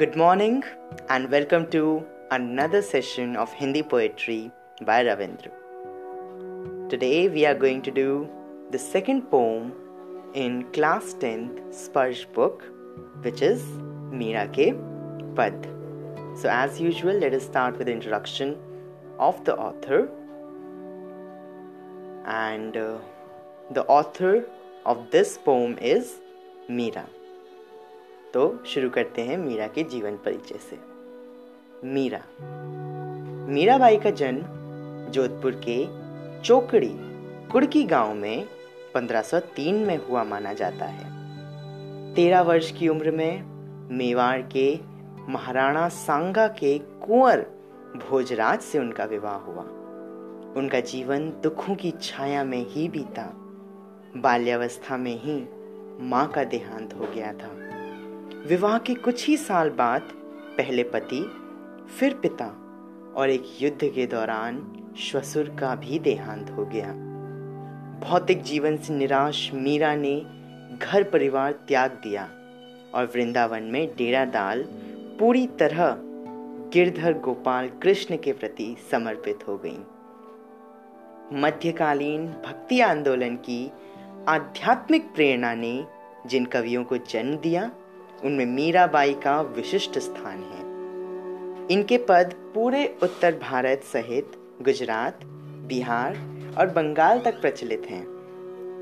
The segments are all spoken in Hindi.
Good morning and welcome to another session of Hindi poetry by Ravindra. Today we are going to do the second poem in class 10th Sparsh book which is Meera Ke Pad. So as usual let us start with the introduction of the author and uh, the author of this poem is Meera. तो शुरू करते हैं मीरा के जीवन परिचय से। मीरा। मीराबाई का जन्म जोधपुर के चोकड़ी, कुड़की गाँव में 1503 में हुआ माना जाता है। तेरह वर्ष की उम्र में मेवाड़ के महाराणा सांगा के कुंवर भोजराज से उनका विवाह हुआ। उनका जीवन दुखों की छाया में ही बीता। बाल्यावस्था में ही माँ का देहांत हो गया था। विवाह के कुछ ही साल बाद पहले पति, फिर पिता और एक युद्ध के दौरान श्वसुर का भी देहांत हो गया। भौतिक जीवन से निराश मीरा ने घर परिवार त्याग दिया और वृंदावन में डेरा डाल पूरी तरह गिरधर गोपाल कृष्ण के प्रति समर्पित हो गई। मध्यकालीन भक्ति आंदोलन की आध्यात्मिक प्रेरणा ने जिन कवियों को जन्म दिया उनमें मीराबाई का विशिष्ट स्थान है। इनके पद पूरे उत्तर भारत सहित गुजरात, बिहार और बंगाल तक प्रचलित हैं।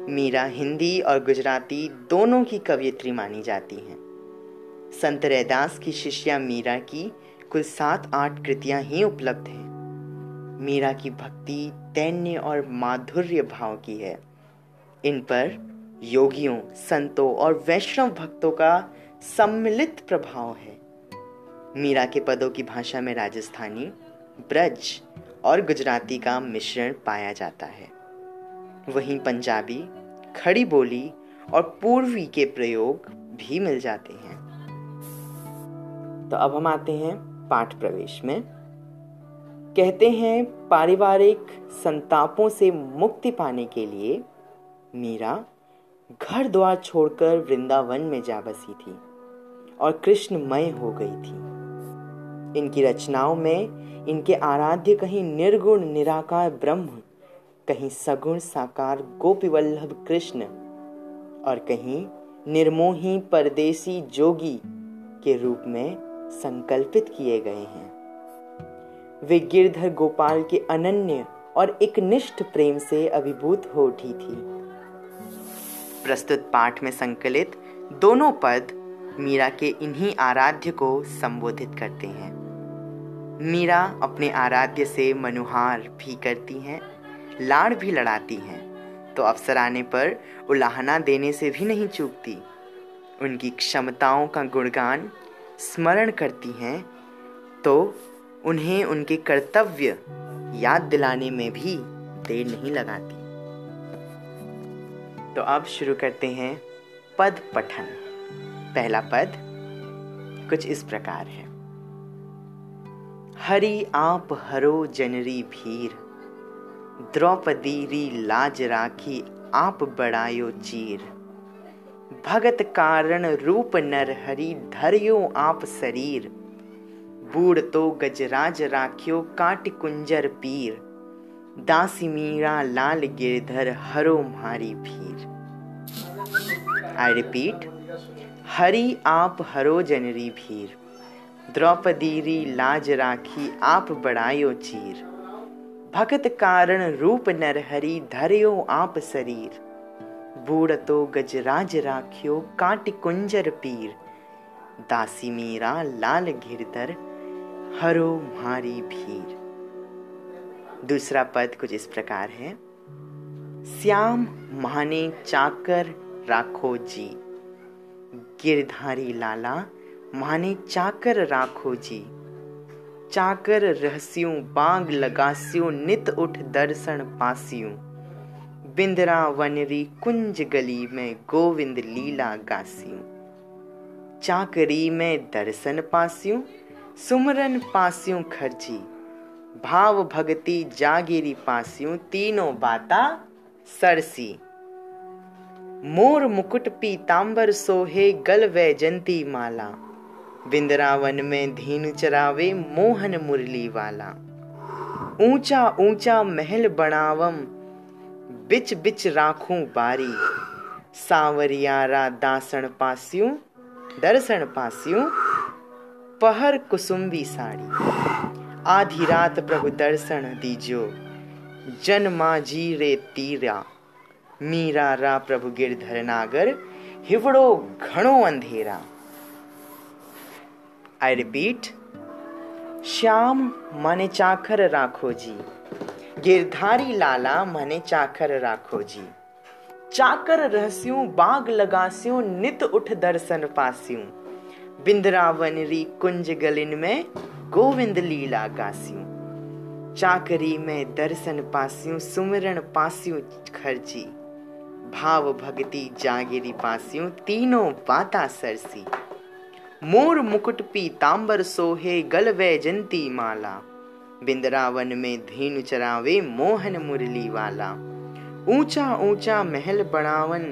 मीरा हिंदी और गुजराती दोनों की कवियत्री मानी जाती हैं। संत रैदास की शिष्या मीरा की कुल सात आठ कृतियाँ ही उपलब्ध हैं। मीरा की भक्ति दैन्य और माधुर्य भाव की है। इन पर योगियों, संतों और वैष्णव भक्तों का सम्मिलित प्रभाव है। मीरा के पदों की भाषा में राजस्थानी, ब्रज और गुजराती का मिश्रण पाया जाता है। वहीं पंजाबी, खड़ी बोली और पूर्वी के प्रयोग भी मिल जाते हैं। तो अब हम आते हैं पाठ प्रवेश में। कहते हैं, पारिवारिक संतापों से मुक्ति पाने के लिए मीरा घर द्वार छोड़कर वृंदावन में जा बसी थी। और कृष्णमय हो गई थी। इनकी रचनाओं में इनके आराध्य कहीं निर्गुण, निराकार ब्रह्म, कहीं सगुण, साकार गोपी वल्लभ कृष्ण और कहीं निर्मोही परदेसी जोगी के रूप में संकल्पित किए गए हैं। वे गिरधर गोपाल के अनन्य और एक निष्ठ प्रेम से अभिभूत हो उठी थी। प्रस्तुत पाठ में संकलित दोनों पद मीरा के इन्हीं आराध्य को संबोधित करते हैं। मीरा अपने आराध्य से मनुहार भी करती हैं, लाड़ भी लड़ाती हैं तो अवसर आने पर उलाहना देने से भी नहीं चूकती। उनकी क्षमताओं का गुणगान स्मरण करती हैं तो उन्हें उनके कर्तव्य याद दिलाने में भी देर नहीं लगाती। तो अब शुरू करते हैं पद पठन। पहला पद कुछ इस प्रकार है। हरि आप हरो जनरी भीर, द्रौपदी री लाज राखी आप बड़ायो चीर। भगत कारण रूप नर हरि धरियो आप शरीर, बूढ़ तो गजराज राखियो काट कुंजर पीर। दासी मीरा लाल गिरधर हरो मारी भीर। आई रिपीट हरि आप हरो जनरी भीर। द्रौपदीरी लाज राखी आप बड़ायो चीर। भगत कारण रूप नर हरि धरियो आप शरीर। बूढ़ तो गजराज राख्यो काट कुंजर पीर। दासी मीरा लाल घिरधर हरो मारी भीर। दूसरा पद कुछ इस प्रकार है। श्याम माने चाकर राखो जी। गिरधारी लाला, माने चाकर राखो जी। चाकर रहस्यों बाग लगास्यों, नित उठ दर्शन पासियों। बिंदरा वनरी कुंज गली में गोविंद लीला गासियों। चाकरी में दर्शन पासियों, सुमरन पासियों खर्ची भाव भगति जागिरी पासियों, तीनों बाता सरसी। मोर मुकुट पीतांबर सोहे गल वैजंती माला। बिंदरावन में धीन चरावे मोहन मुरली वाला। ऊँचा ऊँचा महल बनावम, बिच बिच राखूं बारी। सावरियारा दासण पास्यूं, दर्शन पास्यूं, पहर कुसुम्बी साड़ी। आधी रात प्रभु दर्शन दीजो जन माजी रे तीरा। मीरा रा प्रभु गिरधर नागर, हिवड़ो घणो अंधेरा। आई रिपीट श्याम मने चाखर राखो जी। गिरधारी लाला मने चाखर राखो जी। चाकर रहस्यूं, बाग लगास्यूं, नित उठ दर्शन पास्यूं। बिंदरावन री कुंज गलिन में गोविंद लीला गास्यूं। चाकरी में दर्शन पास्यूं सुमिरन पास्यूं खर्ची। भाव भक्ति जागिरी पास्यूं तीनों बाता सरसी। मोर मुकुट पीतांबर सोहे गल वैजंती माला। बिंदरावन में धीनु चरावे मोहन मुरली वाला। ऊँचा ऊँचा महल बनावन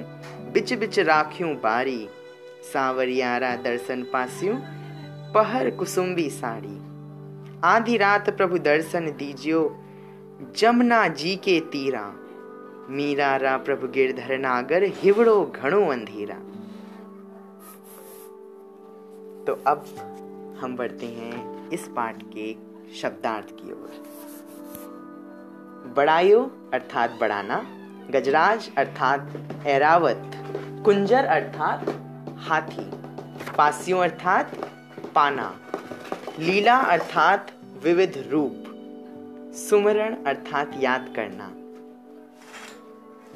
बिच बिच राख्यूं बारी। सावरियारा दर्शन पास्यूं पहर कुसुम्बी साड़ी। आधी रात प्रभु दर्शन दीजियो, जमुना जी के तीरा। मीरा रा प्रभु गिरधर नागर, हिवड़ो घणो अंधेरा। तो अब हम बढ़ते हैं इस पाठ के शब्दार्थ की ओर। बड़ायो अर्थात बढ़ाना, गजराज अर्थात एरावत कुंजर अर्थात हाथी, पासियों अर्थात पाना, लीला अर्थात विविध रूप, सुमरण अर्थात याद करना।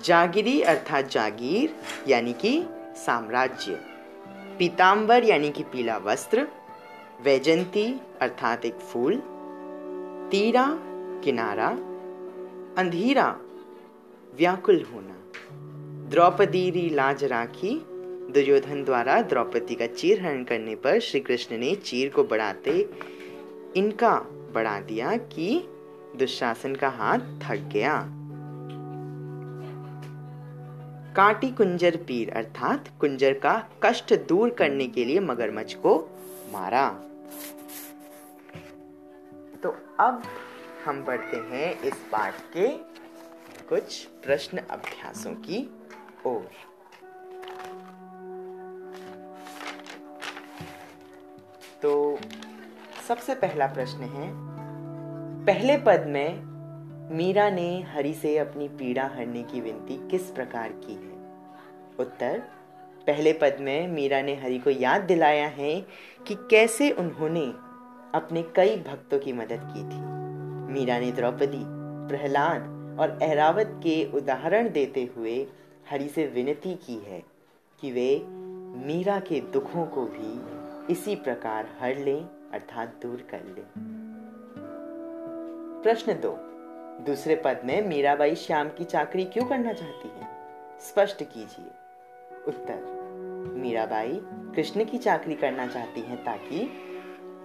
जागिरी अर्थात जागीर, यानी कि साम्राज्य। पीताम्बर यानी कि पीला वस्त्र। वैजंती अर्थात एक फूल। तीरा, किनारा। अंधीरा, व्याकुल होना। द्रौपदी री लाज राखी। दुर्योधन द्वारा द्रौपदी का चीर हरण करने पर श्री कृष्ण ने चीर को बढ़ाते, इनका बढ़ा दिया कि दुशासन का हाथ थक गया। काटी कुंजर पीर अर्थात कुंजर का कष्ट दूर करने के लिए मगरमच्छ को मारा। तो अब हम बढ़ते हैं इस पाठ के कुछ प्रश्न अभ्यासों की ओर। तो सबसे पहला प्रश्न है, पहले पद में मीरा ने हरि से अपनी पीड़ा हरने की विनती किस प्रकार की है? उत्तर, पहले पद में मीरा ने हरि को याद दिलाया है कि कैसे उन्होंने अपने कई भक्तों की मदद की थी। मीरा ने द्रौपदी, प्रहलाद और एरावत के उदाहरण देते हुए हरि से विनती की है कि वे मीरा के दुखों को भी इसी प्रकार हर लें, अर्थात दूर कर लें। प्रश्न दो दूसरे पद में, मीराबाई श्याम की चाकरी क्यों करना चाहती है? स्पष्ट कीजिए। उत्तर, मीराबाई कृष्ण की चाकरी करना चाहती हैं ताकि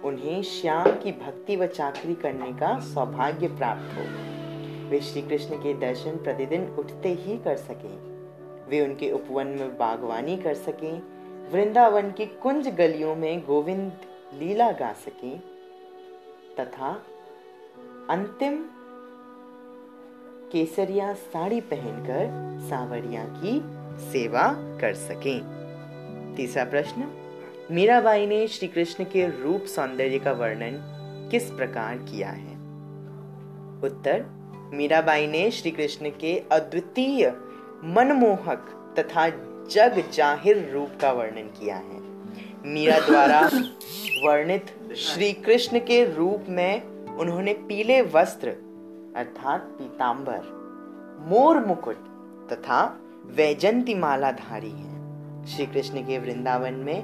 उन्हें श्याम की भक्ति व चाकरी करने का सौभाग्य प्राप्त हो। वे श्री कृष्ण के दर्शन प्रतिदिन उठते ही कर सकें। वे उनके उपवन में बागवानी कर सकें। वृंदावन की कुंज गलियों में गोविंद लीला गा सकें। तथा अंतिम केसरिया साड़ी पहनकर सावरिया की सेवा कर सकें। तीसरा प्रश्न मीराबाई ने श्री कृष्ण के रूप सौंदर्य का वर्णन किस प्रकार किया है? उत्तर मीराबाई ने श्री कृष्ण के अद्वितीय मनमोहक तथा जग ज़ाहिर रूप का वर्णन किया है। मीरा द्वारा वर्णित श्री कृष्ण के रूप में उन्होंने पीले वस्त्र अर्थात पीतांबर, मोर मुकुट तथा वैजंती माला धारी है। श्री कृष्ण के वृंदावन में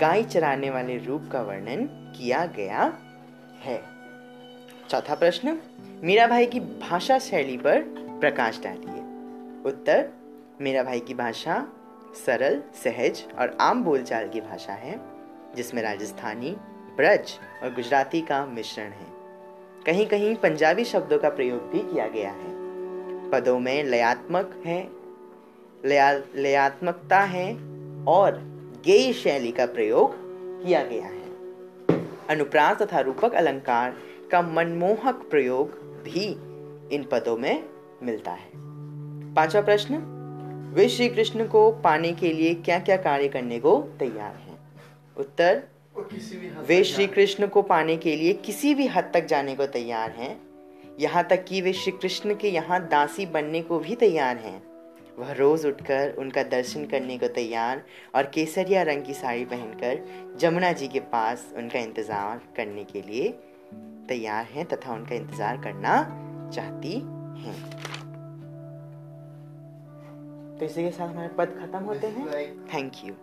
गाय चराने वाले रूप का वर्णन किया गया है। चौथा प्रश्न मीरा भाई की भाषा शैली पर प्रकाश डालिए। उत्तर मीरा भाई की भाषा सरल, सहज और आम बोलचाल की भाषा है, जिसमें राजस्थानी, ब्रज और गुजराती का मिश्रण है। कहीं कहीं पंजाबी शब्दों का प्रयोग भी किया गया है। पदों में लयात्मक है, लया, लयात्मकता है और गेय शैली का प्रयोग किया गया है। अनुप्रास तथा रूपक अलंकार का मनमोहक प्रयोग भी इन पदों में मिलता है। पांचवा प्रश्न, वे श्री कृष्ण को पाने के लिए क्या क्या कार्य करने को तैयार हैं? उत्तर वे श्री कृष्ण को पाने के लिए किसी भी हद तक जाने को तैयार हैं। यहाँ तक कि वे श्री कृष्ण के यहाँ दासी बनने को भी तैयार हैं। वह रोज उठकर उनका दर्शन करने को तैयार और केसरिया रंग की साड़ी पहनकर जमुना जी के पास उनका इंतज़ार करने के लिए तैयार हैं तथा उनका इंतज़ार करना चाहती हैं। तो इसी के साथ हमारे पद खत्म होते हैं। Thank you